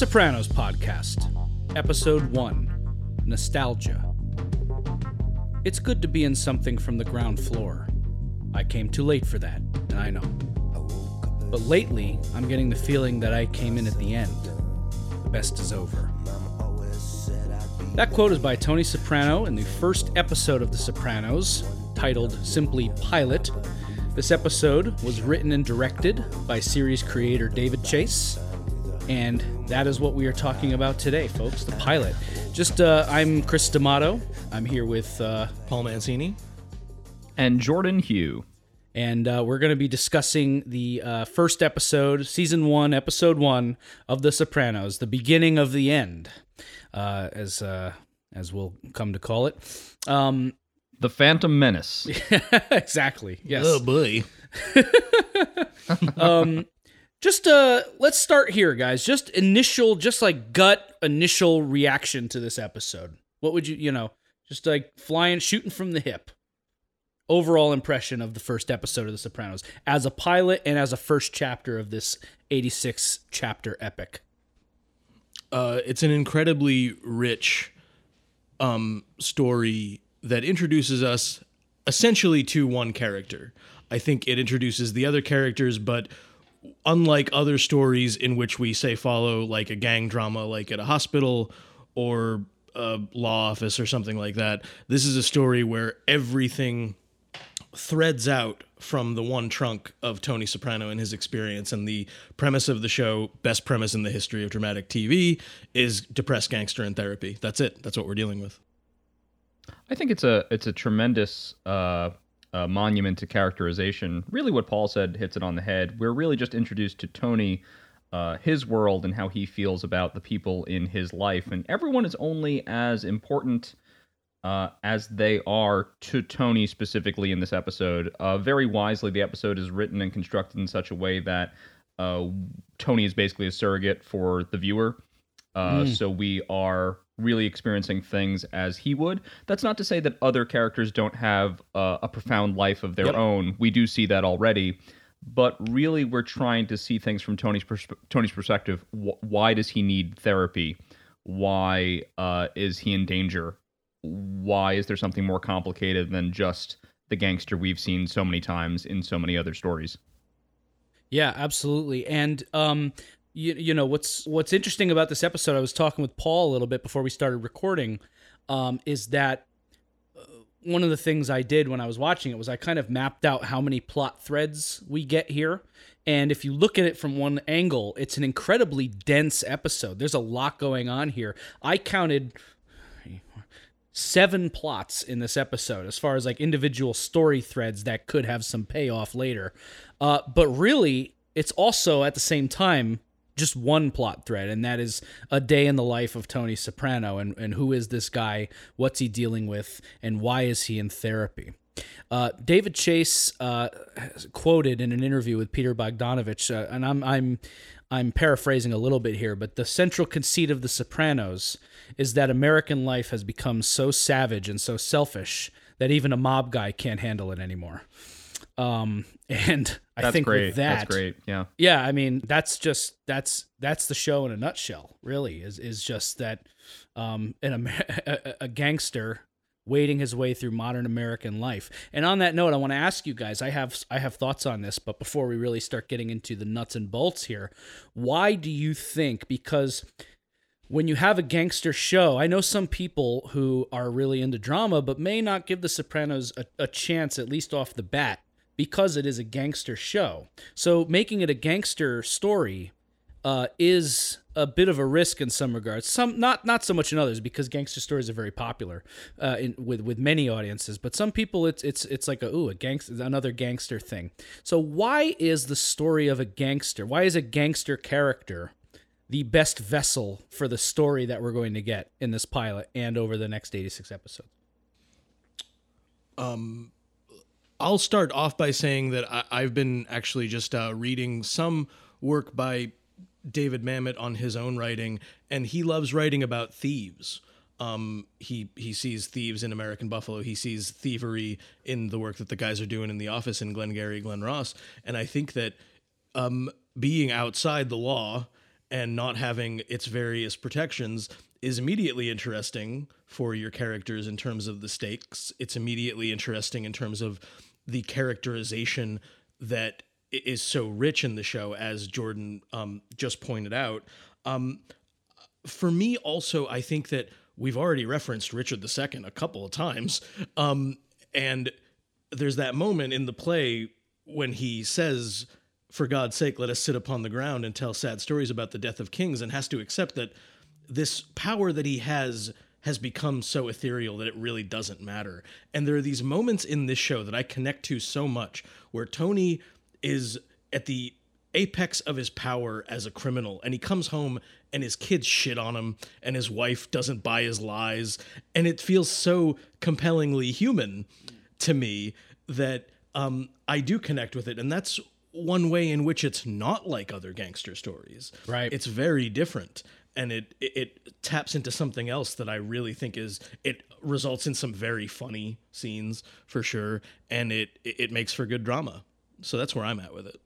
Sopranos Podcast, Episode 1 Nostalgia. It's good to be in something from the ground floor. I came too late for that, and I know. But lately, I'm getting the feeling that I came in at the end. The best is over. That quote is by Tony Soprano in the first episode of The Sopranos, titled simply Pilot. This episode was written and directed by series creator David Chase, and that is what we are talking about today, folks. The pilot. Just, uh, I'm Chris D'Amato. I'm here with, uh, Paul Mancini. and Jordan Hugh. and uh, we're going to be discussing the uh, first episode, season one, episode one of The Sopranos, the beginning of the end, uh, as uh, as we'll come to call it. Um, The Phantom Menace. exactly. Yes. Oh boy. um just uh let's start here guys. Just initial just like gut initial reaction to this episode. What would you you know just like flying shooting from the hip. Overall impression of the first episode of the sopranos as a pilot and as a first chapter of this 86 chapter epic. Uh, it's an incredibly rich um, story that introduces us essentially to one character. I think it introduces the other characters, but unlike other stories in which we say follow like a gang drama, like at a hospital or a law office or something like that, this is a story where everything threads out from the one trunk of Tony Soprano and his experience. And the premise of the show, best premise in the history of dramatic TV, is depressed gangster in therapy. That's it. That's what we're dealing with. I think it's a it's a tremendous uh, uh, monument to characterization. Really, what Paul said hits it on the head. We're really just introduced to Tony, uh, his world, and how he feels about the people in his life, and everyone is only as important. Uh, as they are to Tony specifically in this episode. Uh, very wisely, the episode is written and constructed in such a way that uh, Tony is basically a surrogate for the viewer. Uh, So we are really experiencing things as he would. That's not to say that other characters don't have uh, a profound life of their Yep. own. We do see that already. But really, we're trying to see things from Tony's pers- Tony's perspective. Wh- why does he need therapy? Why uh, is he in danger? Why is there something more complicated than just the gangster we've seen so many times in so many other stories? Yeah, absolutely. And um you, you know what's what's interesting about this episode I was talking with Paul a little bit before we started recording um is that uh, one of the things I did when I was watching it was I kind of mapped out how many plot threads we get here. And if you look at it from one angle, it's an incredibly dense episode. There's a lot going on here. I counted seven plots in this episode as far as like individual story threads that could have some payoff later. Uh, but really, it's also at the same time just one plot thread, and that is a day in the life of Tony Soprano and, and who is this guy, what's he dealing with, and why is he in therapy. Uh, David Chase uh, quoted in an interview with Peter Bogdanovich, uh, and I'm I'm I'm paraphrasing a little bit here, but the central conceit of The Sopranos is that American life has become so savage and so selfish that even a mob guy can't handle it anymore. Um, and I That's think great. with that, That's great. Yeah. yeah, I mean that's just that's that's the show in a nutshell. Really, is is just that um, an a, a gangster wading his way through modern American life. And on that note, I want to ask you guys. I have I have thoughts on this, but before we really start getting into the nuts and bolts here, why do you think? Because when you have a gangster show, I know some people who are really into drama, but may not give The Sopranos a, a chance, at least off the bat, because it is a gangster show. So making it a gangster story uh, is a bit of a risk in some regards. Some not not so much in others because gangster stories are very popular uh, in, with with many audiences. But some people, it's it's it's like a ooh a gangster another gangster thing. So why is the story of a gangster? Why is a gangster character? the best vessel for the story that we're going to get in this pilot and over the next 86 episodes. I'll start off by saying that I, I've been actually just uh, reading some work by David Mamet on his own writing, and he loves writing about thieves. Um, he he sees thieves in American Buffalo. He sees thievery in the work that the guys are doing in the office in Glengarry, Glen Ross, and I think that um, being outside the law and not having its various protections is immediately interesting for your characters in terms of the stakes. It's immediately interesting in terms of the characterization that is so rich in the show, as Jordan um, just pointed out. Um, for me, also, I think that we've already referenced Richard II a couple of times. Um, and there's that moment in the play when he says, For God's sake, let us sit upon the ground and tell sad stories about the death of kings, and has to accept that this power that he has has become so ethereal that it really doesn't matter. And there are these moments in this show that I connect to so much where Tony is at the apex of his power as a criminal and he comes home and his kids shit on him and his wife doesn't buy his lies and it feels so compellingly human to me that um, I do connect with it and that's one way in which it's not like other gangster stories Right. it's very different and it, it it taps into something else that I really think is it results in some very funny scenes for sure and it it makes for good drama so that's where I'm at with it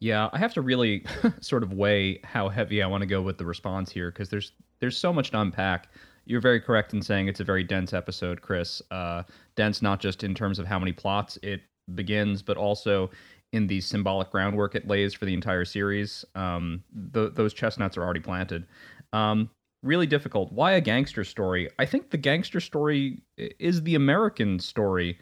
Yeah, I have to really sort of weigh how heavy I want to go with the response here because there's there's so much to unpack. You're very correct in saying it's a very dense episode, Chris. Uh, dense not just in terms of how many plots it begins, but also in the symbolic groundwork it lays for the entire series. Um, th- those chestnuts are already planted. Um, really difficult. Why a gangster story? I think the gangster story is the American story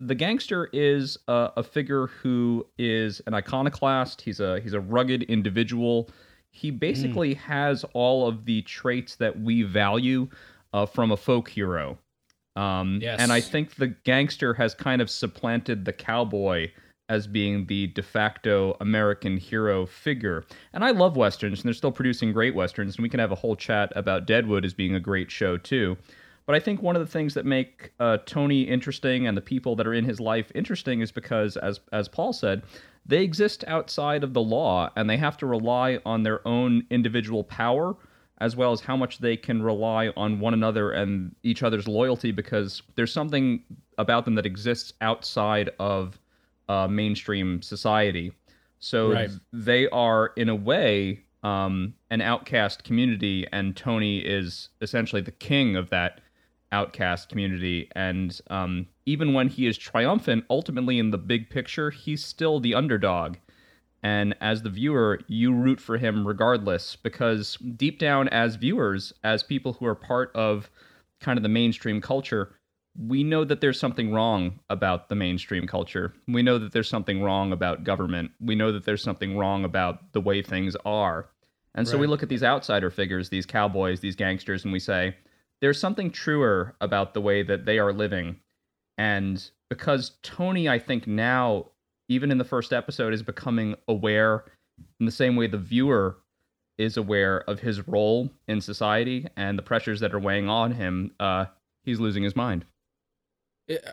the gangster is a, a, figure who is an iconoclast. He's a he's a rugged individual. He basically mm. has all of the traits that we value uh, from a folk hero. Um, yes. And I think the gangster has kind of supplanted the cowboy as being the de facto American hero figure. And I love westerns, and they're still producing great westerns. And we can have a whole chat about Deadwood as being a great show too. But I think one of the things that make uh, Tony interesting and the people that are in his life interesting is because, as as Paul said, they exist outside of the law and they have to rely on their own individual power as well as how much they can rely on one another and each other's loyalty because there's something about them that exists outside of uh, mainstream society. So right. they are, in a way, um, an outcast community, and Tony is essentially the king of that outcast community. And um, even when he is triumphant, ultimately in the big picture, he's still the underdog. And as the viewer, you root for him regardless, because deep down, as viewers, as people who are part of kind of the mainstream culture, we know that there's something wrong about the mainstream culture. We know that there's something wrong about government. We know that there's something wrong about the way things are. And so we look at these outsider figures, these cowboys, these gangsters, and we say, there's something truer about the way that they are living. And because Tony, I think now, even in the first episode, is becoming aware in the same way the viewer is aware of his role in society and the pressures that are weighing on him, uh, he's losing his mind.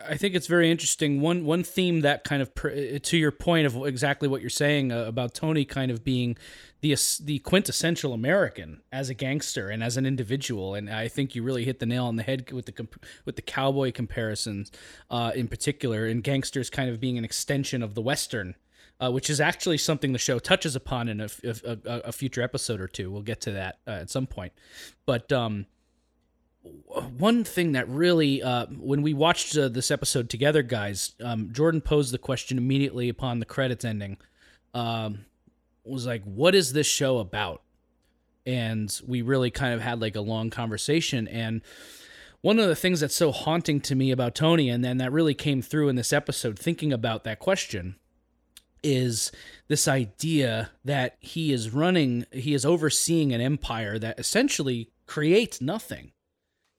I think it's very interesting. One one theme that kind of to your point of exactly what you're saying uh, about Tony kind of being the the quintessential American as a gangster and as an individual, and I think you really hit the nail on the head with the with the cowboy comparisons uh, in particular, and gangsters kind of being an extension of the Western. Uh, which is actually something the show touches upon in a, a, a future episode or two. We'll get to that uh, at some point, but um, one thing that really, uh, when we watched uh, this episode together, guys, um, Jordan posed the question immediately upon the credits ending. Um, was like, "What is this show about?" And we really kind of had like a long conversation. And one of the things that's so haunting to me about Tony, and then that really came through in this episode, thinking about that question, is this idea that he is running, he is overseeing an empire that essentially creates nothing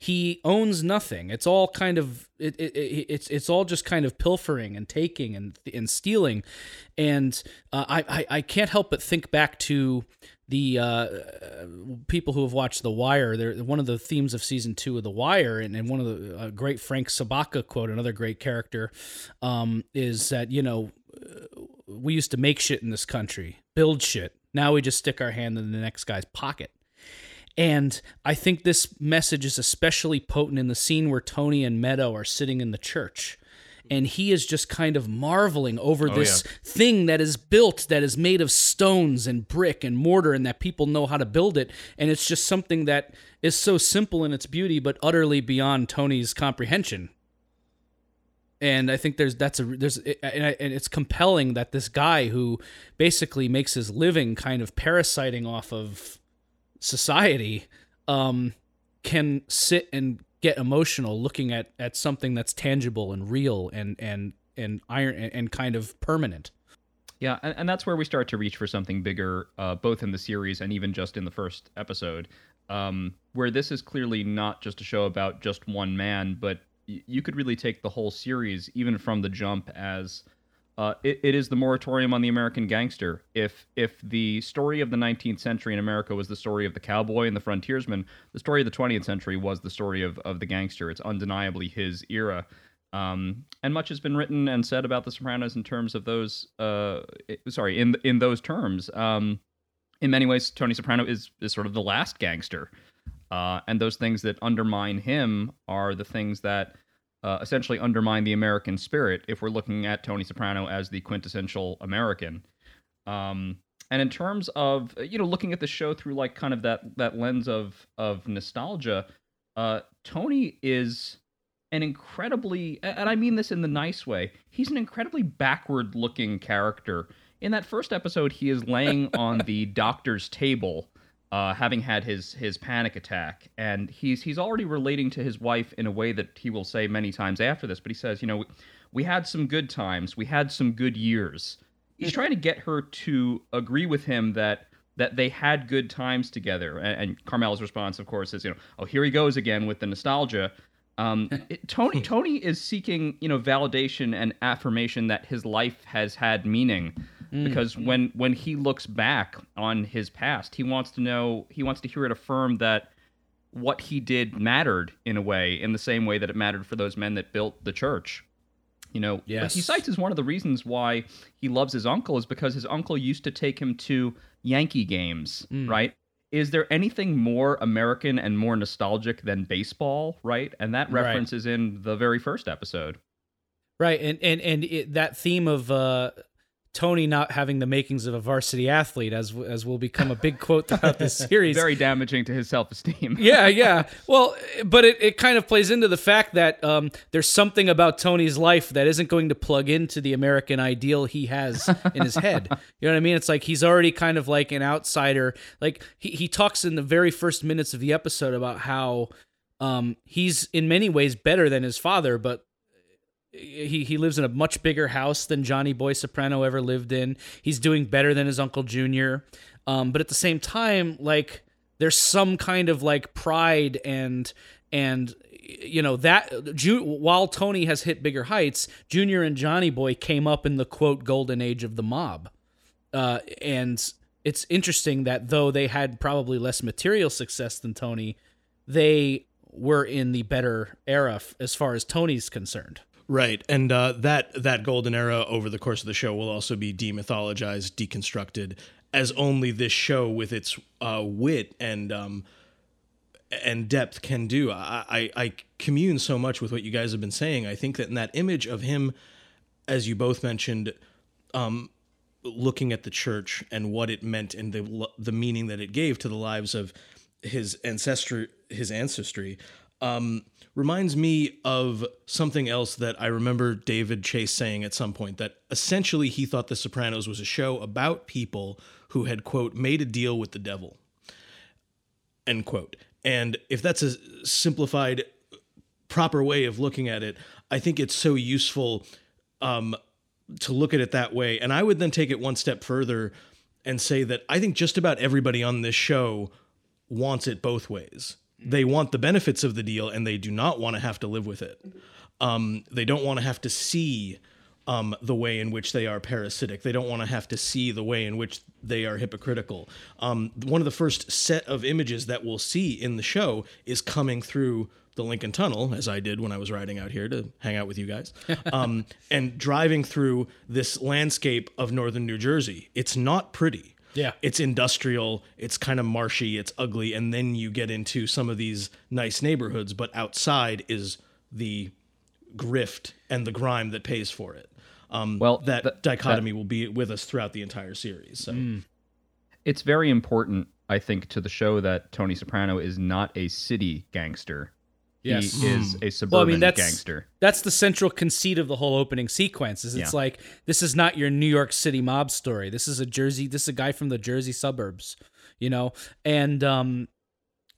he owns nothing. It's all kind of it, it, it, it's it's all just kind of pilfering and taking and and stealing, and uh, I, I, I can't help but think back to the uh, people who have watched The Wire. They're one of the themes of season two of The Wire, and, and one of the uh, great Frank Sobotka quote, another great character, um, is that you know we used to make shit in this country, build shit. Now we just stick our hand in the next guy's pocket and I think this message is especially potent in the scene where Tony and Meadow are sitting in the church. and he is just kind of marveling over Oh, this thing that is built that is made of stones and brick and mortar and that people know how to build it. And it's just something that is so simple in its beauty but utterly beyond Tony's comprehension. And I think there's that's a there's and, and it's compelling that this guy who basically makes his living kind of parasiting off of society um, can sit and get emotional looking at at something that's tangible and real and and and iron and, kind of permanent. Yeah, and, and that's where we start to reach for something bigger, uh, both in the series and even just in the first episode, um, where this is clearly not just a show about just one man, but y- you could really take the whole series, even from the jump, as uh, it, it is the moratorium on the American gangster. If if the story of the 19th century in America was the story of the cowboy and the frontiersman, the story of the 20th century was the story of, of the gangster. It's undeniably his era. Um, and much has been written and said about The Sopranos in terms of those. Uh, sorry, in in those terms. Um, in many ways, Tony Soprano is is sort of the last gangster, uh, and those things that undermine him are the things that uh, essentially undermine the American spirit. If we're looking at Tony Soprano as the quintessential American, um, and in terms of you know looking at the show through like kind of that that lens of of nostalgia, uh, Tony is an incredibly and I mean this in the nice way. He's an incredibly backward looking character. In that first episode, he is laying on the doctor's table, uh, having had his his panic attack, and he's he's already relating to his wife in a way that he will say many times after this. But he says, you know, we had some good times, we had some good years. He's trying to get her to agree with him that that they had good times together. And, and Carmela's response, of course, is, you know, oh, here he goes again with the nostalgia. Um, it- Tony Tony is seeking you know validation and affirmation that his life has had meaning because when when he looks back on his past, he wants to know he wants to hear it affirmed that what he did mattered in a way in the same way that it mattered for those men that built the church. You know, like he cites as one of the reasons why he loves his uncle is because his uncle used to take him to Yankee games, right? Is there anything more American and more nostalgic than baseball, right? And that Right. reference is in the very first episode. Right, and and and it, that theme of uh, Tony not having the makings of a varsity athlete, as as will become a big quote throughout this series. Very damaging to his self-esteem. yeah, yeah. Well, but it, it kind of plays into the fact that um, there's something about Tony's life that isn't going to plug into the American ideal he has in his head. You know what I mean? It's like he's already kind of like an outsider. Like he, he talks in the very first minutes of the episode about how um, he's in many ways better than his father, but he he lives in a much bigger house than Johnny Boy Soprano ever lived in. He's doing better than his uncle Junior. Um, but at the same time, like there's some kind of like pride and and you know that Ju- while Tony has hit bigger heights, Junior and Johnny Boy came up in the quote golden age of the mob. Uh, and it's interesting that though they had probably less material success than Tony, they were in the better era f- as far as Tony's concerned. Right, and uh, that that golden era over the course of the show will also be demythologized, deconstructed, as only this show with its uh, wit and um, and depth can do. I, I I commune so much with what you guys have been saying. I think that in that image of him, as you both mentioned, um, looking at the church and what it meant and the the meaning that it gave to the lives of his ancestry his ancestry um, reminds me of something else that I remember David Chase saying at some point that essentially he thought The Sopranos was a show about people who had quote made a deal with the devil end quote and if that's a simplified proper way of looking at it I think it's so useful um, to look at it that way. And I would then take it one step further and say that I think just about everybody on this show wants it both ways. They want the benefits of the deal and they do not want to have to live with it. Um, they don't want to have to see um, the way in which they are parasitic. They don't want to have to see the way in which they are hypocritical. Um, one of the first set of images that we'll see in the show is coming through the Lincoln Tunnel, as I did when I was riding out here to hang out with you guys, um, and driving through this landscape of northern New Jersey. It's not pretty. Yeah. It's industrial, it's kind of marshy, it's ugly, and then you get into some of these nice neighborhoods, but outside is the grift and the grime that pays for it. Um, Well, that th- dichotomy will be with us throughout the entire series. So it's very important, I think, to the show that Tony Soprano is not a city gangster. Yes. He is a suburban Well, I mean, that's gangster. that's the central conceit of the whole opening sequence. Is it's Yeah. like this is not your New York City mob story. This is a Jersey. This is a guy from the Jersey suburbs, you know. And um,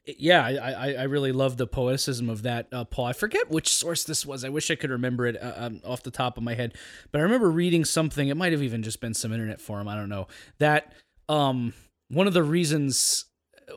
yeah, I I, I really love the poeticism of that, uh, Paul. I forget which source this was. I wish I could remember it uh, um, off the top of my head, but I remember reading something. It might have even just been some internet forum. I don't know that. Um, one of the reasons.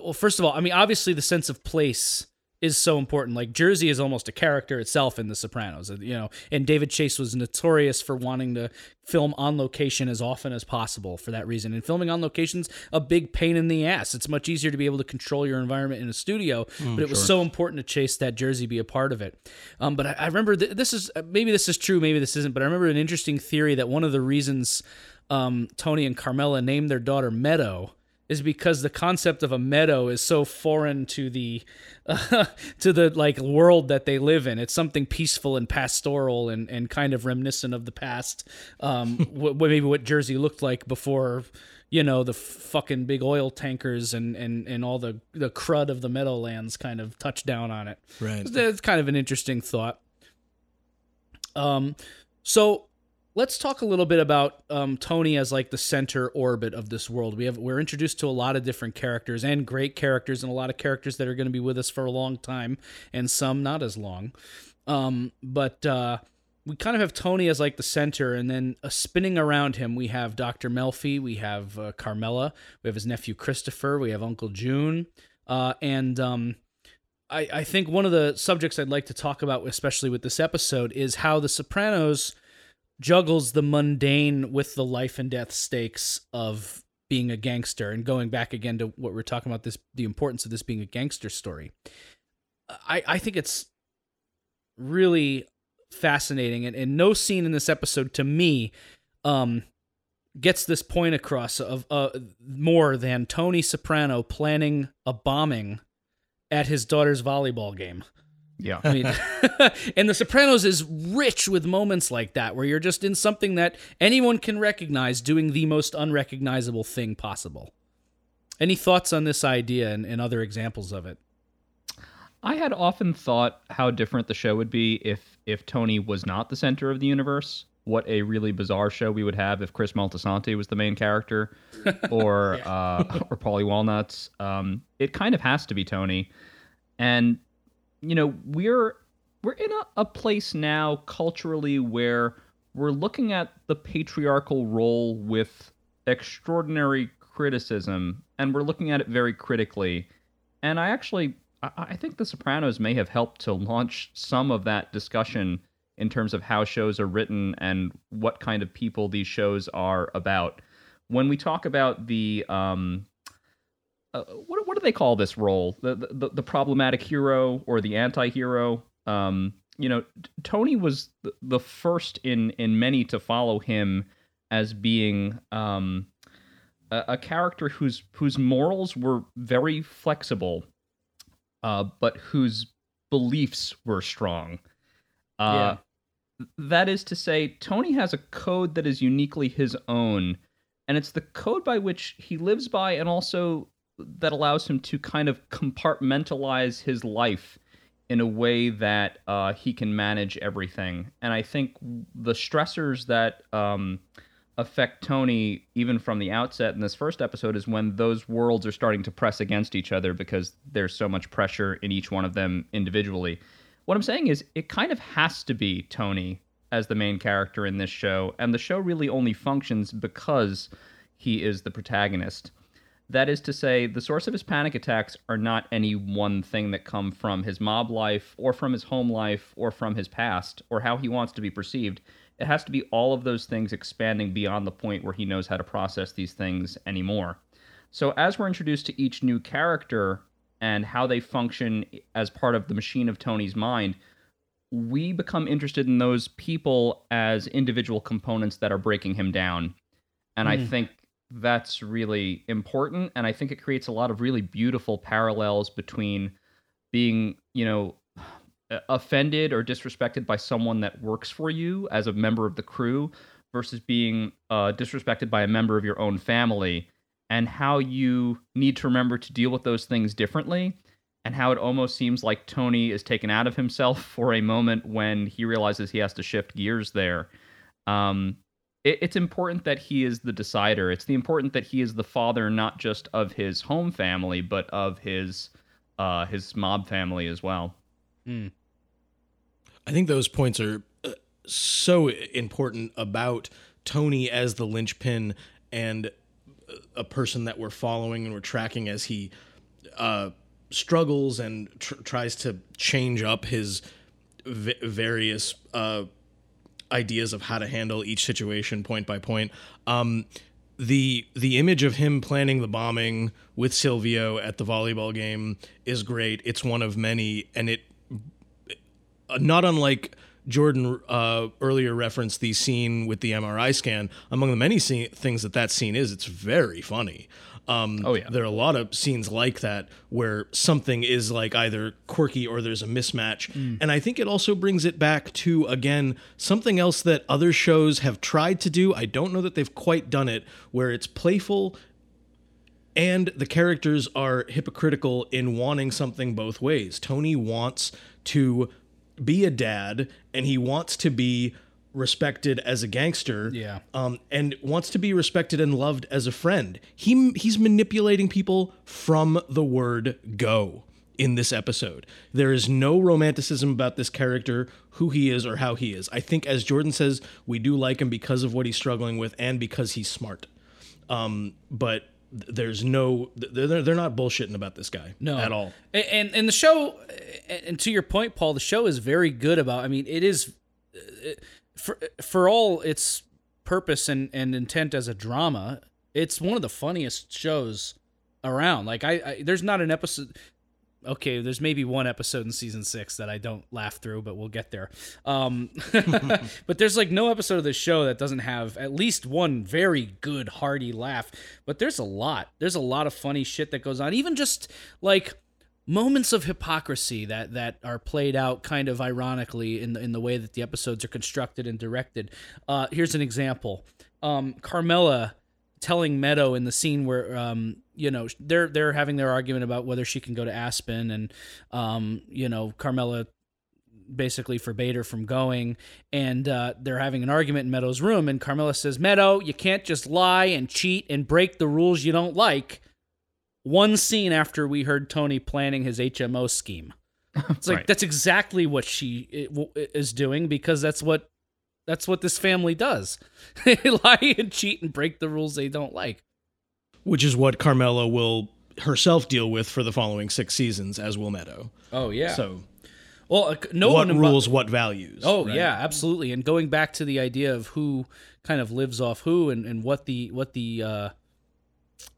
Well, first of all, I mean, obviously the sense of place is so important. Like Jersey is almost a character itself in The Sopranos, you know. And David Chase was notorious for wanting to film on location as often as possible for that reason. And filming on location's a big pain in the ass. It's much easier to be able to control your environment in a studio, but it was so important to Chase that Jersey be a part of it. Um, but I, I remember th- this is maybe this is true, maybe this isn't. But I remember an interesting theory that one of the reasons um, Tony and Carmela named their daughter Meadow is because the concept of a meadow is so foreign to the uh, to the like world that they live in. It's something peaceful and pastoral and, and kind of reminiscent of the past. Um, what, what maybe what Jersey looked like before, you know, the fucking big oil tankers and, and, and all the the crud of the meadowlands kind of touched down on it. right. It's kind of an interesting thought. Um, so let's talk a little bit about um, Tony as like the center orbit of this world. We have we're introduced to a lot of different characters and great characters, and a lot of characters that are going to be with us for a long time, and some not as long. Um, but uh, we kind of have Tony as like the center, and then uh, spinning around him, we have Doctor Melfi, we have uh, Carmela, we have his nephew Christopher, we have Uncle June, uh, and um, I, I think one of the subjects I'd like to talk about, especially with this episode, is how The Sopranos juggles the mundane with the life and death stakes of being a gangster. And going back again to what we're talking about, this the importance of this being a gangster story. I, I think it's really fascinating, and, and no scene in this episode to me um, gets this point across of uh, more than Tony Soprano planning a bombing at his daughter's volleyball game. Yeah. I mean, and The Sopranos is rich with moments like that where you're just in something that anyone can recognize doing the most unrecognizable thing possible. Any thoughts on this idea and, and other examples of it? I had often thought how different the show would be if if Tony was not the center of the universe. What a really bizarre show we would have if Chris Moltisanti was the main character, or uh, or Paulie Walnuts. Um, it kind of has to be Tony, and you know we're we're in a, a place now culturally where we're looking at the patriarchal role with extraordinary criticism, and we're looking at it very critically. And I actually I, I think The Sopranos may have helped to launch some of that discussion in terms of how shows are written and what kind of people these shows are about. When we talk about the um, uh, what what do they call this role? The the, the problematic hero or the anti-hero? Um, you know, Tony was the, first in in many to follow him as being um, a, a character whose whose morals were very flexible uh, but whose beliefs were strong. Uh, That is to say, Tony has a code that is uniquely his own, and it's the code by which he lives by, and also that allows him to kind of compartmentalize his life in a way that uh, he can manage everything. And I think the stressors that um, affect Tony, even from the outset in this first episode, is when those worlds are starting to press against each other because there's so much pressure in each one of them individually. What I'm saying is, it kind of has to be Tony as the main character in this show, and the show really only functions because he is the protagonist. That is to say, the source of his panic attacks are not any one thing that come from his mob life, or from his home life, or from his past, or how he wants to be perceived. It has to be all of those things expanding beyond the point where he knows how to process these things anymore. So, as we're introduced to each new character and how they function as part of the machine of Tony's mind, we become interested in those people as individual components that are breaking him down. And I hmm. think that's really important. And I think it creates a lot of really beautiful parallels between being, you know, offended or disrespected by someone that works for you as a member of the crew versus being uh, disrespected by a member of your own family and how you need to remember to deal with those things differently and how it almost seems like Tony is taken out of himself for a moment when he realizes he has to shift gears there. Um, it, it's important that he is the decider. It's the important that he is the father not just of his home family but of his uh, his mob family as well. Mm. I think those points are uh, so important about Tony as the linchpin and a person that we're following and we're tracking as he uh, struggles and tr- tries to change up his v- various uh, ideas of how to handle each situation point by point. Um, the the image of him planning the bombing with Silvio at the volleyball game is great. It's one of many, and it not unlike Jordan uh, earlier referenced the scene with the MRI scan. Among the many scene, things that that scene is, it's very funny. Um, oh yeah, there are a lot of scenes like that where something is like either quirky or there's a mismatch, mm. and I think it also brings it back to again something else that other shows have tried to do. I don't know that they've quite done it, where it's playful and the characters are hypocritical in wanting something both ways. Tony wants to be a dad and he wants to be respected as a gangster yeah. um, and wants to be respected and loved as a friend. He he's manipulating people from the word go in this episode. There is no romanticism about this character who he is or how he is. I think as jordan says we do like him because of what he's struggling with and because he's smart. Um, but there's no they're, they're not bullshitting about this guy no. at all. And and the show and to your point paul the show is very good about i mean it is for for all its purpose and, and intent as a drama it's one of the funniest shows around like I, I there's not an episode okay, there's maybe one episode in season six that I don't laugh through, but we'll get there. Um, but there's like no episode of the show that doesn't have at least one very good, hearty laugh. But there's a lot. There's a lot of funny shit that goes on. Even just like moments of hypocrisy that that are played out kind of ironically in the in the way that the episodes are constructed and directed. Uh, here's an example. Um, Carmela telling Meadow in the scene where um, you know they're they're having their argument about whether she can go to Aspen and um, you know Carmela basically forbade her from going and uh, they're having an argument in Meadow's room and Carmela says Meadow you can't just lie and cheat and break the rules you don't like one scene after we heard Tony planning his HMO scheme it's like right. that's exactly what she is doing because that's what that's what this family does. they lie and cheat and break the rules they don't like. Which is what Carmela will herself deal with for the following six seasons, as will Meadow. Oh yeah. So, well, uh, no what one rules, what values. Oh right? yeah, absolutely. And going back to the idea of who kind of lives off who and, and what the what the uh,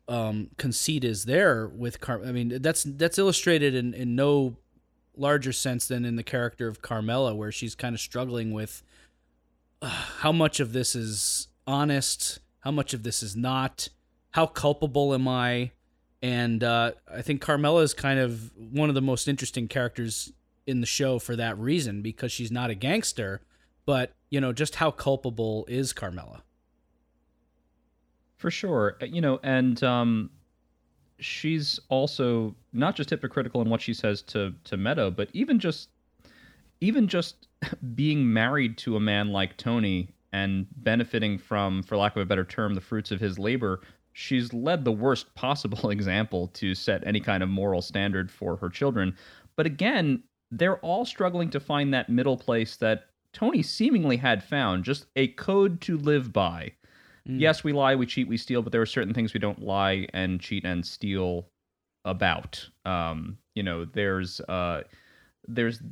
um, conceit is there with Car. I mean, that's that's illustrated in in no larger sense than in the character of Carmela, where she's kind of struggling with how much of this is honest, how much of this is not, how culpable am I? And uh, I think Carmela is kind of one of the most interesting characters in the show for that reason because she's not a gangster, but you know just how culpable is Carmela? For sure, uh, you know, and um, she's also not just hypocritical in what she says to to Meadow, but even just even just being married to a man like Tony and benefiting from, for lack of a better term, the fruits of his labor, she's led the worst possible example to set any kind of moral standard for her children. But again, they're all struggling to find that middle place that Tony seemingly had found, just a code to live by. Mm. Yes, we lie, we cheat, we steal, but there are certain things we don't lie and cheat and steal about. Um, you know, there's uh, there's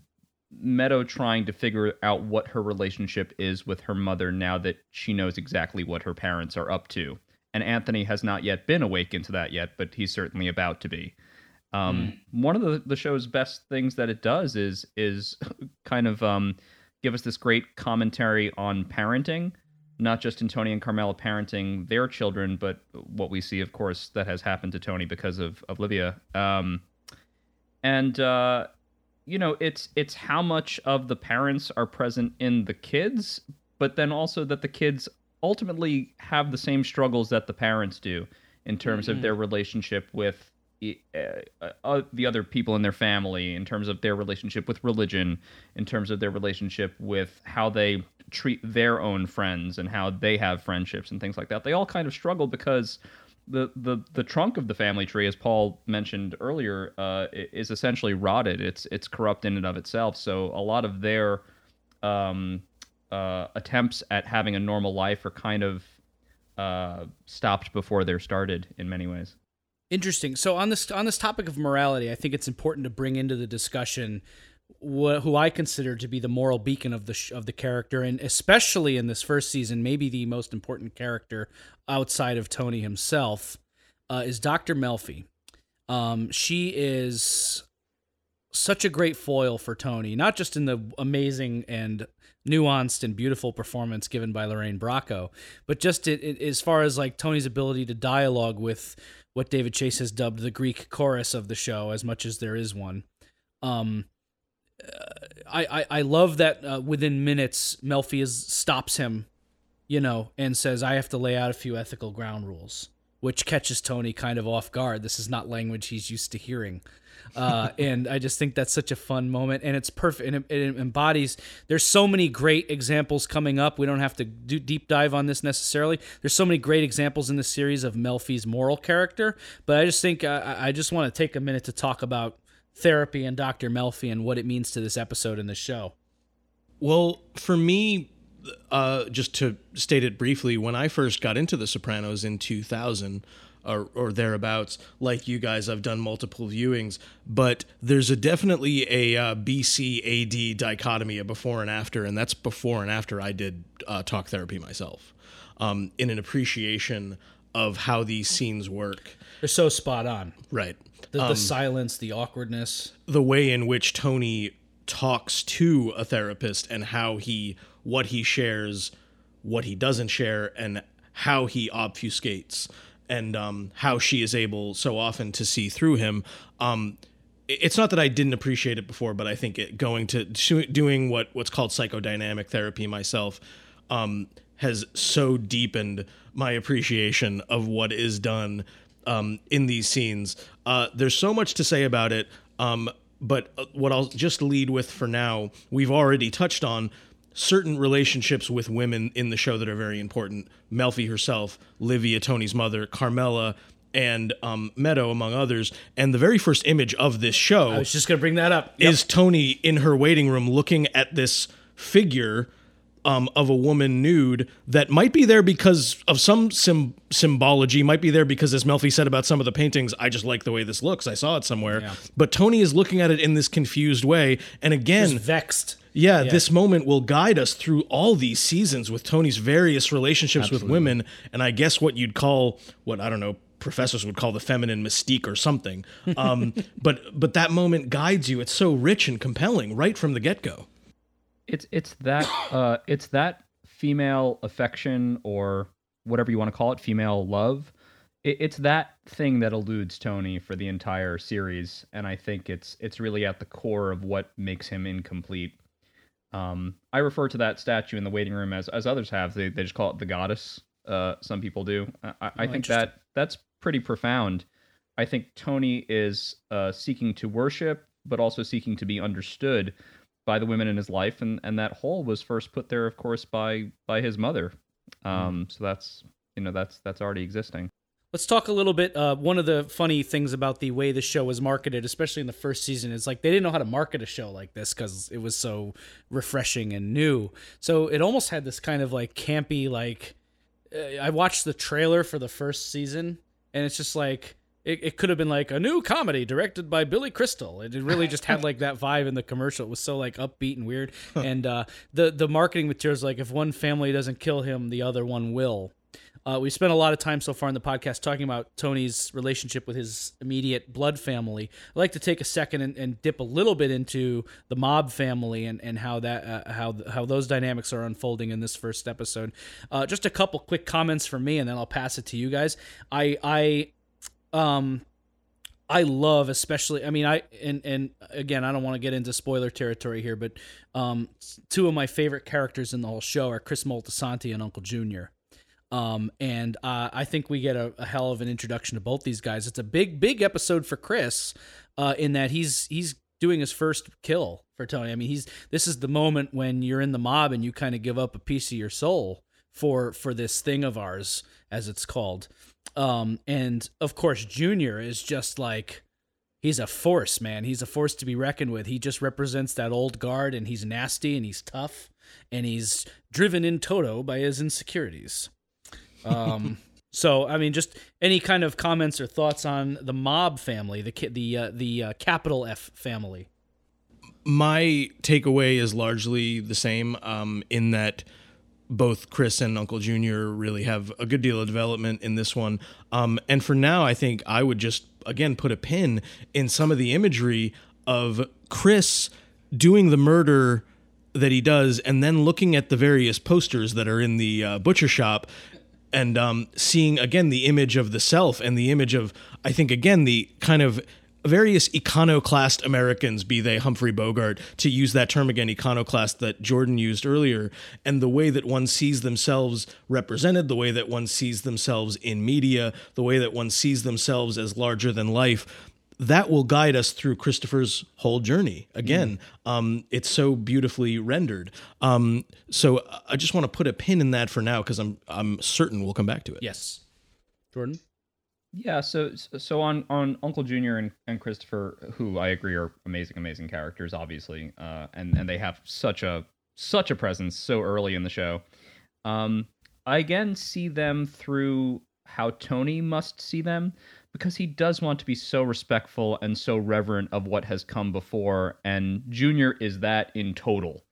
Meadow trying to figure out what her relationship is with her mother now that she knows exactly what her parents are up to. And Anthony has not yet been awakened to that yet, but he's certainly about to be. Um, mm. One of the, the show's best things that it does is is kind of um, give us this great commentary on parenting, not just in Tony and Carmela parenting their children, but what we see, of course, that has happened to Tony because of, of Livia. Um, and uh, you know, it's it's how much of the parents are present in the kids, but then also that the kids ultimately have the same struggles that the parents do in terms mm-hmm. of their relationship with uh, uh, the other people in their family, in terms of their relationship with religion, in terms of their relationship with how they treat their own friends and how they have friendships and things like that. They all kind of struggle because the the the trunk of the family tree, as Paul mentioned earlier, uh, is essentially rotted. It's it's corrupt in and of itself. So a lot of their um, uh, attempts at having a normal life are kind of uh, stopped before they're started in many ways. Interesting. So on this on this topic of morality, I think it's important to bring into the discussion wh- who I consider to be the moral beacon of the sh- of the character, and especially in this first season, maybe the most important character outside of Tony himself, uh, is Doctor Melfi. Um, she is such a great foil for Tony, not just in the amazing and nuanced and beautiful performance given by Lorraine Bracco, but just it, it, as far as like Tony's ability to dialogue with what David Chase has dubbed the Greek chorus of the show, as much as there is one. Um, uh, I, I, I love that uh, within minutes, Melfi is, stops him, you know, and says, I have to lay out a few ethical ground rules, which catches Tony kind of off guard. This is not language he's used to hearing. Uh, and I just think that's such a fun moment, and it's perfect. And it, it, embodies. There's so many great examples coming up. We don't have to do deep dive on this necessarily. There's so many great examples in the series of Melfi's moral character, but I just think uh, I just want to take a minute to talk about therapy and Dr. Melfi and what it means to this episode and the show. Well, for me, uh, just to state it briefly, when I first got into The Sopranos in 2000, or, or thereabouts. Like you guys, I've done multiple viewings, but there's a definitely a uh, BC AD dichotomy, a before and after, and that's before and after I did uh, talk therapy myself, um, in an appreciation of how these scenes work. They're so spot on, right? The, um, the silence, the awkwardness, the way in which Tony talks to a therapist, and how he what he shares, what he doesn't share, and how he obfuscates and um, how she is able so often to see through him. Um, it's not that I didn't appreciate it before, but I think it, going to doing what what's called psychodynamic therapy myself um, has so deepened my appreciation of what is done um, in these scenes. Uh, there's so much to say about it, um, but uh, what I'll just lead with for now, we've already touched on certain relationships with women in the show that are very important. Melfi herself, Livia, Tony's mother, Carmela, and um, Meadow, among others. And the very first image of this show I was just going to bring that up. Yep. Is Tony in her waiting room looking at this figure um, of a woman nude that might be there because of some sim- symbology, might be there because, as Melfi said about some of the paintings, I just like the way this looks. I saw it somewhere. Yeah. But Tony is looking at it in this confused way. And again, just vexed yeah, yeah, this moment will guide us through all these seasons with Tony's various relationships Absolutely. with women, and I guess what you'd call what I don't know professors would call the feminine mystique or something. Um, but but that moment guides you. It's so rich and compelling right from the get go. It's it's that uh, it's that female affection or whatever you want to call it, female love. It, it's that thing that eludes Tony for the entire series, and I think it's it's really at the core of what makes him incomplete um, I refer to that statue in the waiting room as as others have. They they just call it the goddess. Uh, some people do. I, I oh, think that that's pretty profound. I think Tony is uh, seeking to worship, but also seeking to be understood by the women in his life, and and that hole was first put there, of course, by by his mother. Um, mm. So that's you know that's that's already existing. Let's talk a little bit. Uh, one of the funny things about the way the show was marketed, especially in the first season, is like they didn't know how to market a show like this because it was so refreshing and new. So it almost had this kind of like campy, like uh, I watched the trailer for the first season, and it's just like it, it could have been like a new comedy directed by Billy Crystal. It really just had like that vibe in the commercial. It was so like upbeat and weird. and uh, the the marketing materials like if one family doesn't kill him, the other one will. Uh, we spent a lot of time so far in the podcast talking about Tony's relationship with his immediate blood family. I'd like to take a second and, and dip a little bit into the mob family and, and how that uh, how how those dynamics are unfolding in this first episode. Uh, just a couple quick comments from me, and then I'll pass it to you guys. I I um I love, especially. I mean, I and and again, I don't want to get into spoiler territory here, but um, two of my favorite characters in the whole show are Chris Moltisanti and Uncle Junior. Um, and uh, I think we get a, a, hell of an introduction to both these guys. It's a big, big episode for Chris, uh, in that he's he's doing his first kill for Tony. I mean, he's this is the moment when you're in the mob and you kind of give up a piece of your soul for for this thing of ours, as it's called. Um, and of course, Junior is just like he's a force, man. He's a force to be reckoned with. He just represents that old guard, and he's nasty and he's tough, and he's driven in toto by his insecurities. Um, so I mean, just any kind of comments or thoughts on the mob family, the the uh, the uh, capital F family. My takeaway is largely the same um, in that both Chris and Uncle Junior really have a good deal of development in this one. Um, and for now, I think I would just again put a pin in some of the imagery of Chris doing the murder that he does, and then looking at the various posters that are in the uh, butcher shop and um, seeing again the image of the self and the image of I think again the kind of various iconoclast Americans, be they Humphrey Bogart, to use that term again, iconoclast that Jordan used earlier, and the way that one sees themselves represented, the way that one sees themselves in media, the way that one sees themselves as larger than life that will guide us through Christopher's whole journey. Again, mm. um, it's so beautifully rendered. Um, so I just want to put a pin in that for now because I'm I'm certain we'll come back to it. Yes, Jordan. Yeah, so so on on Uncle Junior and, and Christopher, who I agree are amazing, amazing characters, obviously, uh, and and they have such a such a presence so early in the show. Um, I again see them through how Tony must see them because he does want to be so respectful and so reverent of what has come before and junior is that in total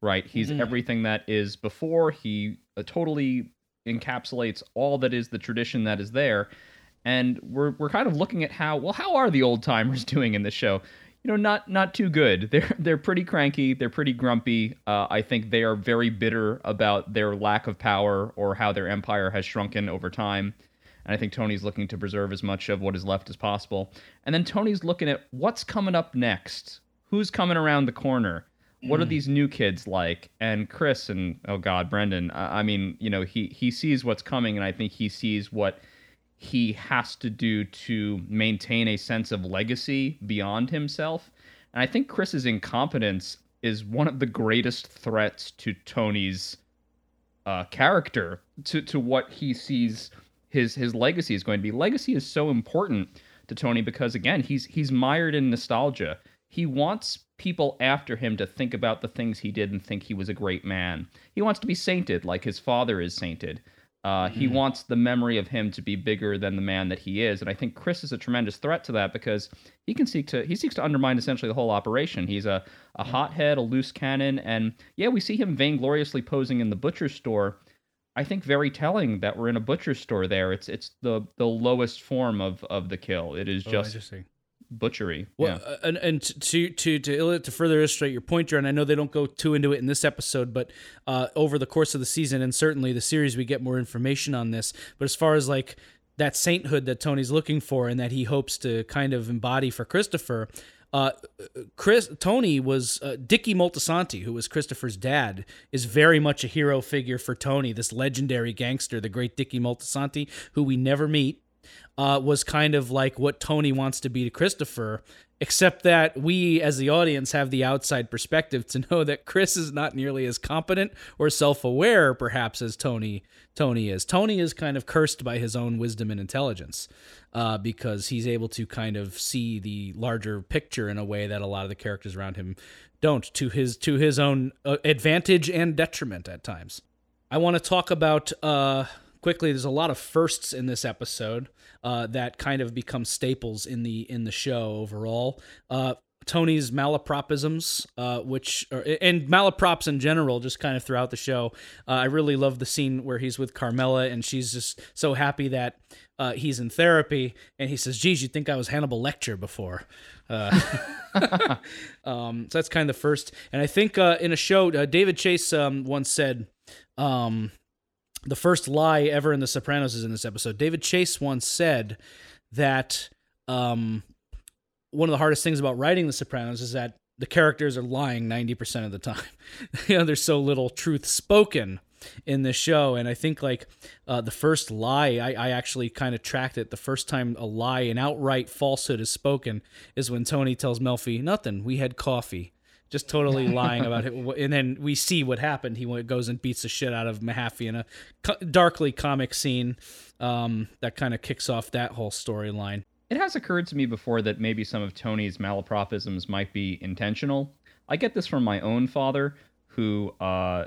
right? He's mm-hmm. everything that is before. He uh, totally encapsulates all that is the tradition that is there and we're we're kind of looking at how well how are the old timers doing in this show? You know not not too good. They're they're pretty cranky. They're pretty grumpy. Uh, i think they are very bitter about their lack of power or how their empire has shrunken over time and I think Tony's looking to preserve as much of what is left as possible. And then Tony's looking at what's coming up next. Who's coming around the corner? What are hmm. these new kids like? And Chris and oh god, Brendan. I mean, you know, he he sees what's coming, and I think he sees what he has to do to maintain a sense of legacy beyond himself. And I think Chris's incompetence is one of the greatest threats to Tony's uh, character, to to what he sees his his legacy is going to be. Legacy is so important to Tony because again, he's he's mired in nostalgia. He wants people after him to think about the things he did and think he was a great man. He wants to be sainted like his father is sainted. Uh, he mm-hmm. wants the memory of him to be bigger than the man that he is, and I think Chris is a tremendous threat to that because he can seek to he seeks to undermine essentially the whole operation. He's a a hothead, a loose cannon, and yeah, we see him vaingloriously posing in the butcher store, I think very telling that we're in a butcher store there. It's it's the the lowest form of of the kill. It is oh, just oh, butchery. Well, yeah. Uh, and, and to to to to further illustrate your point, John, I know they don't go too into it in this episode, but uh, over the course of the season and certainly the series, we get more information on this. But as far as like that sainthood that Tony's looking for and that he hopes to kind of embody for Christopher, uh, Chris Tony was uh, Dickie Moltisanti, who was Christopher's dad, is very much a hero figure for Tony. This legendary gangster, the great Dickie Moltisanti, who we never meet, uh, was kind of like what Tony wants to be to Christopher, except that we as the audience have the outside perspective to know that Chris is not nearly as competent or self-aware perhaps as Tony Tony is. Tony is kind of cursed by his own wisdom and intelligence uh, because he's able to kind of see the larger picture in a way that a lot of the characters around him don't to his to his own uh, advantage and detriment at times. I want to talk about uh, quickly. There's a lot of firsts in this episode uh, that kind of become staples in the in the show overall. Uh, Tony's malapropisms, uh, which are, and malaprops in general, just kind of throughout the show. Uh, I really love the scene where he's with Carmela and she's just so happy that uh, he's in therapy, and he says, "Geez, you'd think I was Hannibal Lecter before." Uh, um, so that's kind of the first. And I think uh, in a show, uh, David Chase um, once said, um, "The first lie ever in The Sopranos is in this episode." David Chase once said that um, one of the hardest things about writing The Sopranos is that the characters are lying 90% of the time. you know, there's so little truth spoken in this show. And I think like uh, the first lie, I, I actually kind of tracked it. The first time a lie, an outright falsehood is spoken is when Tony tells Melfi, nothing, we had coffee. Just totally lying about it. And then we see what happened. He goes and beats the shit out of Mahaffey in a co- darkly comic scene um, that kind of kicks off that whole storyline. It has occurred to me before that maybe some of Tony's malapropisms might be intentional. I get this from my own father, who uh,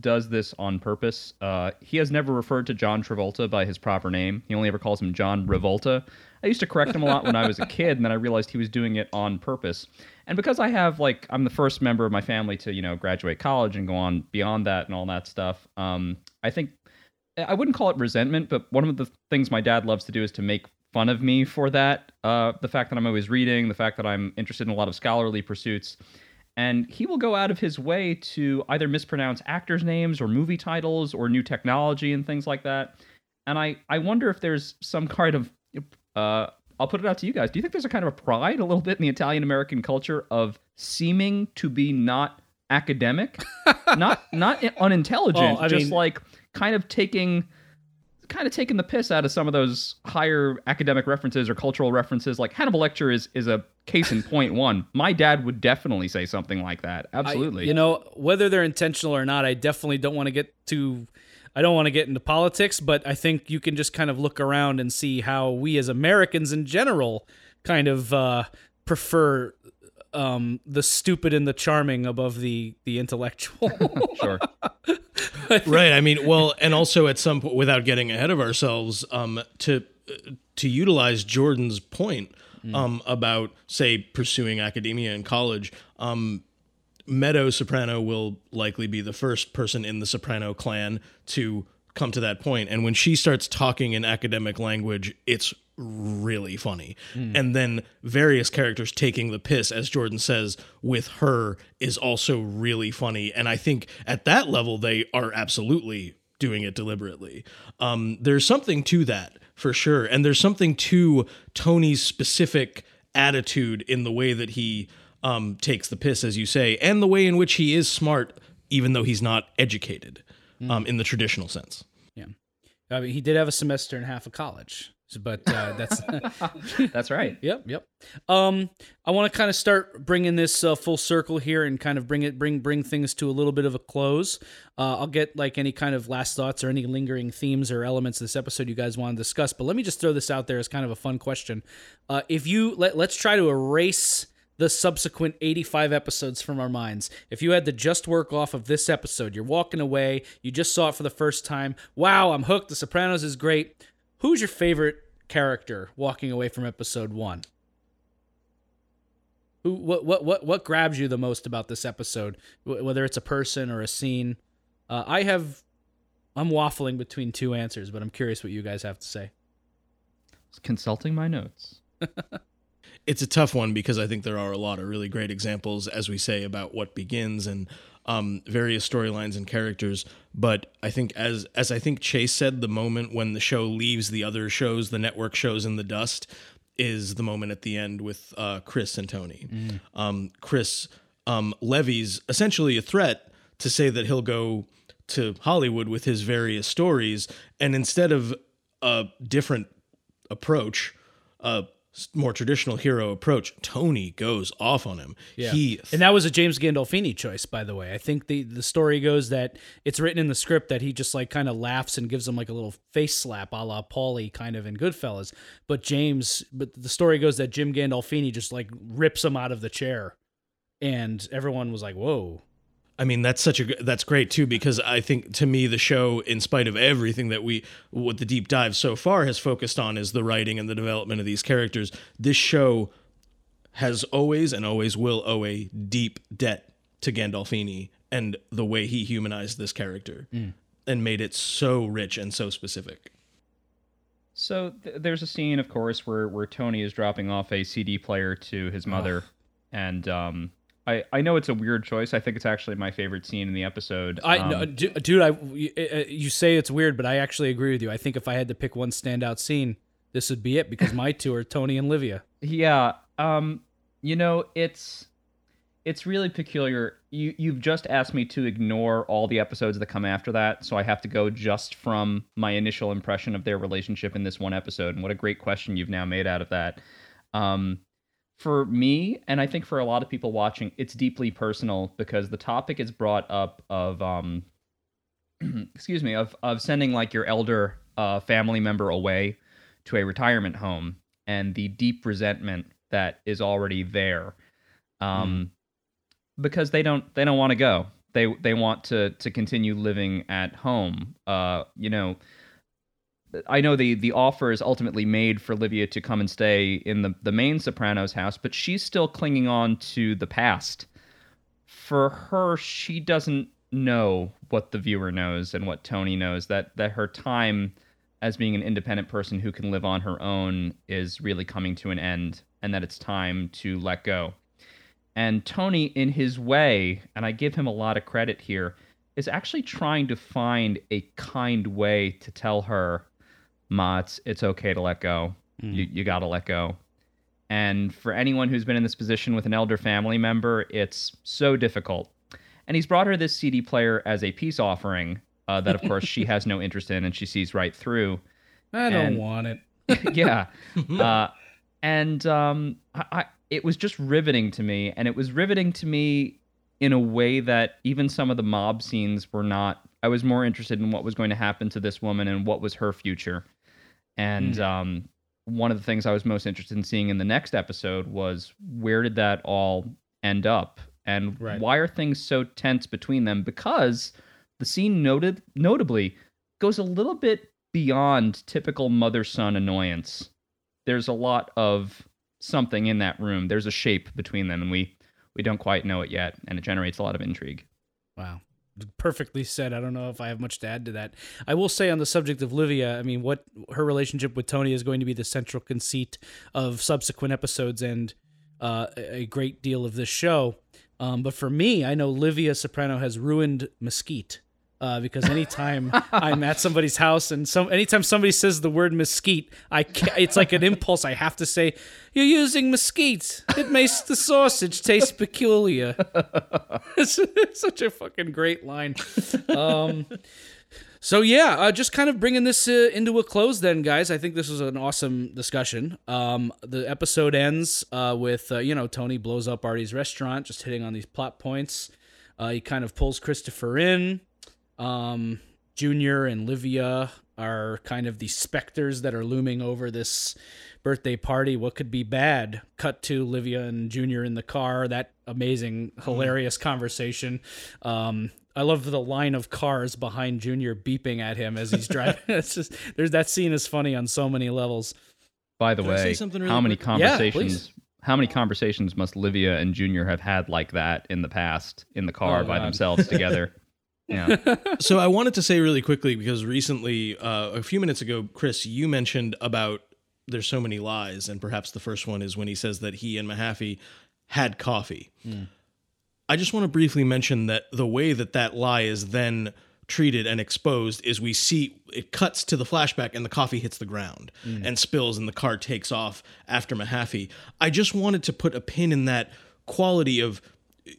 does this on purpose. Uh, he has never referred to John Travolta by his proper name. He only ever calls him John Revolta. I used to correct him a lot when I was a kid, and then I realized he was doing it on purpose. And because I have like I'm the first member of my family to you know graduate college and go on beyond that and all that stuff. Um, I think I wouldn't call it resentment, but one of the things my dad loves to do is to make fun of me for that. Uh, the fact that I'm always reading, the fact that I'm interested in a lot of scholarly pursuits and he will go out of his way to either mispronounce actors' names or movie titles or new technology and things like that. And I, I wonder if there's some kind of uh, I'll put it out to you guys. Do you think there's a kind of a pride a little bit in the Italian American culture of seeming to be not academic, not not unintelligent, oh, just mean, like kind of taking kind of taking the piss out of some of those higher academic references or cultural references. Like Hannibal Lecter is is a case in point one. My dad would definitely say something like that. Absolutely. I, you know, whether they're intentional or not, I definitely don't want to get too. I don't want to get into politics, but I think you can just kind of look around and see how we as Americans in general kind of uh, prefer um, the stupid and the charming above the the intellectual. sure. right. I mean, well, and also at some point, without getting ahead of ourselves, um, to to utilize Jordan's point mm. um, about say pursuing academia in college. Um, Meadow Soprano will likely be the first person in the Soprano clan to come to that point. And when she starts talking in academic language, it's really funny. Mm. And then various characters taking the piss, as Jordan says, with her is also really funny. And I think at that level, they are absolutely doing it deliberately. Um, there's something to that for sure. And there's something to Tony's specific attitude in the way that he um, takes the piss, as you say, and the way in which he is smart, even though he's not educated mm. um, in the traditional sense. Yeah. I mean, he did have a semester and a half of college but uh, that's that's right. Yep, yep. Um, I want to kind of start bringing this uh, full circle here and kind of bring it bring bring things to a little bit of a close. Uh, I'll get like any kind of last thoughts or any lingering themes or elements of this episode you guys want to discuss. But let me just throw this out there as kind of a fun question. Uh, if you let let's try to erase the subsequent 85 episodes from our minds. If you had to just work off of this episode, you're walking away, you just saw it for the first time. Wow, I'm hooked. The Sopranos is great Who's your favorite character walking away from episode one? Who what what what what grabs you the most about this episode? Whether it's a person or a scene. Uh, I have. I'm waffling between two answers, but I'm curious what you guys have to say. Consulting my notes. it's a tough one because I think there are a lot of really great examples, as we say, about what begins and um, various storylines and characters. But I think as as I think Chase said, the moment when the show leaves the other shows, the network shows in the dust, is the moment at the end with uh, Chris and Tony. Mm. Um, Chris um, levies essentially a threat to say that he'll go to Hollywood with his various stories, and instead of a different approach, uh, more traditional hero approach, Tony goes off on him. Yeah. He and that was a James Gandolfini choice, by the way. I think the the story goes that it's written in the script that he just like kind of laughs and gives him like a little face slap, a la Paulie, kind of in Goodfellas. But James, but the story goes that Jim Gandolfini just like rips him out of the chair, and everyone was like, "Whoa." I mean, that's such a that's great too because I think to me the show, in spite of everything that we what the deep dive so far has focused on, is the writing and the development of these characters. This show has always and always will owe a deep debt to Gandolfini and the way he humanized this character mm. and made it so rich and so specific. So th- there's a scene, of course, where where Tony is dropping off a CD player to his mother, oh. and um, I, I know it's a weird choice. I think it's actually my favorite scene in the episode. I um, dude, I you say it's weird, but I actually agree with you. I think if I had to pick one standout scene, this would be it because my two are Tony and Livia. Yeah, Um, you know, it's it's really peculiar. You you've just asked me to ignore all the episodes that come after that, so I have to go just from my initial impression of their relationship in this one episode. And what a great question you've now made out of that. Um, for me, and I think for a lot of people watching, it's deeply personal because the topic is brought up of um, excuse me, of of sending like your elder uh, family member away to a retirement home and the deep resentment that is already there. Um, because they don't they don't want to go. They they want to to continue living at home. Uh, you know, I know the the offer is ultimately made for Livia to come and stay in the the main Sopranos house, but she's still clinging on to the past. For her, she doesn't know what the viewer knows and what Tony knows that that her time as being an independent person who can live on her own is really coming to an end and that it's time to let go. And Tony, in his way, and I give him a lot of credit here, is actually trying to find a kind way to tell her, Ma, it's, it's okay to let go. Mm. You, you got to let go. And for anyone who's been in this position with an elder family member, it's so difficult. And he's brought her this CD player as a peace offering uh, that, of course, she has no interest in and she sees right through. I don't And- want it. yeah. Uh, and um, I, I, it was just riveting to me. And it was riveting to me in a way that even some of the mob scenes were not. I was more interested in what was going to happen to this woman and what was her future. And um, one of the things I was most interested in seeing in the next episode was where did that all end up? And Right. why are things so tense between them? Because the scene noted notably goes a little bit beyond typical mother son annoyance. There's a lot of something in that room. There's a shape between them, and we we don't quite know it yet, and it generates a lot of intrigue. Wow. Perfectly said. I don't know if I have much to add to that. I will say on the subject of Livia, I mean, what her relationship with Tony is going to be the central conceit of subsequent episodes and uh, a great deal of this show. Um, but for me, I know Livia Soprano has ruined Mesquite. Uh, because anytime I'm at somebody's house and some anytime somebody says the word mesquite, I it's like an impulse. I have to say, "You're using mesquite. It makes the sausage taste peculiar." it's, it's such a fucking great line. Um, so yeah, uh, just kind of bringing this uh, into a close, then, guys. I think this was an awesome discussion. Um, the episode ends uh, with uh, you know Tony blows up Artie's restaurant, just hitting on these plot points. Uh, he kind of pulls Christopher in. Um, Junior and Livia are kind of the specters that are looming over this birthday party. What could be bad? Cut to Livia and Junior in the car. That amazing, hilarious conversation. Um, I love the line of cars behind Junior beeping at him as he's driving. it's just there's that scene is funny on so many levels. By the Can way, something really how many quick? Conversations? please. how many conversations must Livia and Junior have had like that in the past in the car Oh, by God. themselves together? Yeah. so I wanted to say really quickly because recently, uh, a few minutes ago, Chris, you mentioned about there's so many lies, and perhaps the first one is when he says that he and Mahaffey had coffee. I just want to briefly mention that the way that that lie is then treated and exposed is we see it cuts to the flashback and the coffee hits the ground and spills and the car takes off after Mahaffey. I just wanted to put a pin in that quality of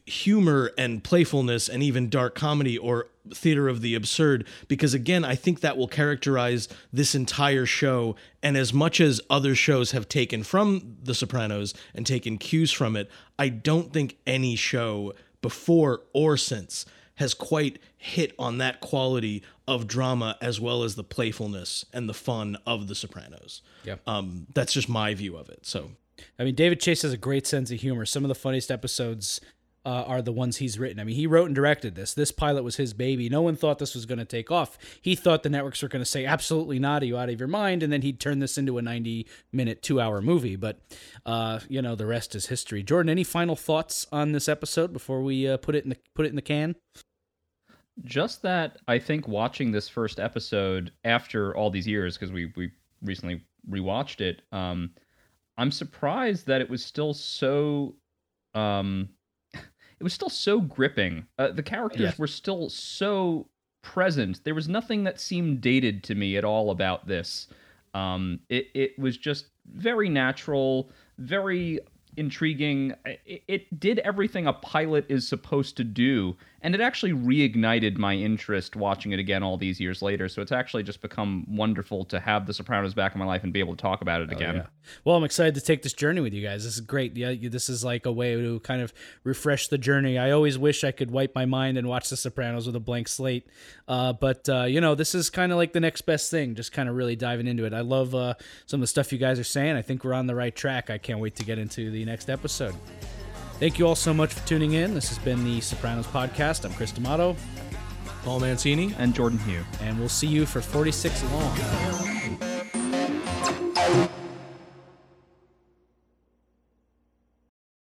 humor and playfulness and even dark comedy or theater of the absurd because again I think that will characterize this entire show and as much as other shows have taken from The Sopranos and taken cues from it I don't think any show before or since has quite hit on that quality of drama as well as the playfulness and the fun of The Sopranos. Yeah. Um that's just my view of it. So I mean, David Chase has a great sense of humor. Some of the funniest episodes uh, are the ones he's written. I mean, he wrote and directed this. This pilot was his baby. No one thought this was going to take off. He thought the networks were going to say, absolutely not, are you out of your mind? And then he'd turn this into a 90 minute, two hour movie. But, uh, you know, the rest is history. Jordan, any final thoughts on this episode before we uh, put it in the put it in the can? Just that I think watching this first episode after all these years, because we we recently rewatched it, um, I'm surprised that it was still so um it was still so gripping. Uh, the characters Yeah. were still so present. There was nothing that seemed dated to me at all about this. Um, it it was just very natural, very intriguing. It, it, did everything a pilot is supposed to do, and it actually reignited my interest watching it again all these years later. So it's actually just become wonderful to have The Sopranos back in my life and be able to talk about it Oh, again. yeah. Well, I'm excited to take this journey with you guys. This is great. Yeah, this is like a way to kind of refresh the journey. I always wish I could wipe my mind and watch The Sopranos with a blank slate, uh, but uh, you know, this is kind of like the next best thing. Just kind of really diving into it. I love uh, some of the stuff you guys are saying. I think we're on the right track. I can't wait to get into the next episode. Thank you all so much for tuning in. This has been the Sopranos podcast. I'm Chris D'Amato, Paul Mancini. And Jordan Hugh. and we'll see you for 46 long.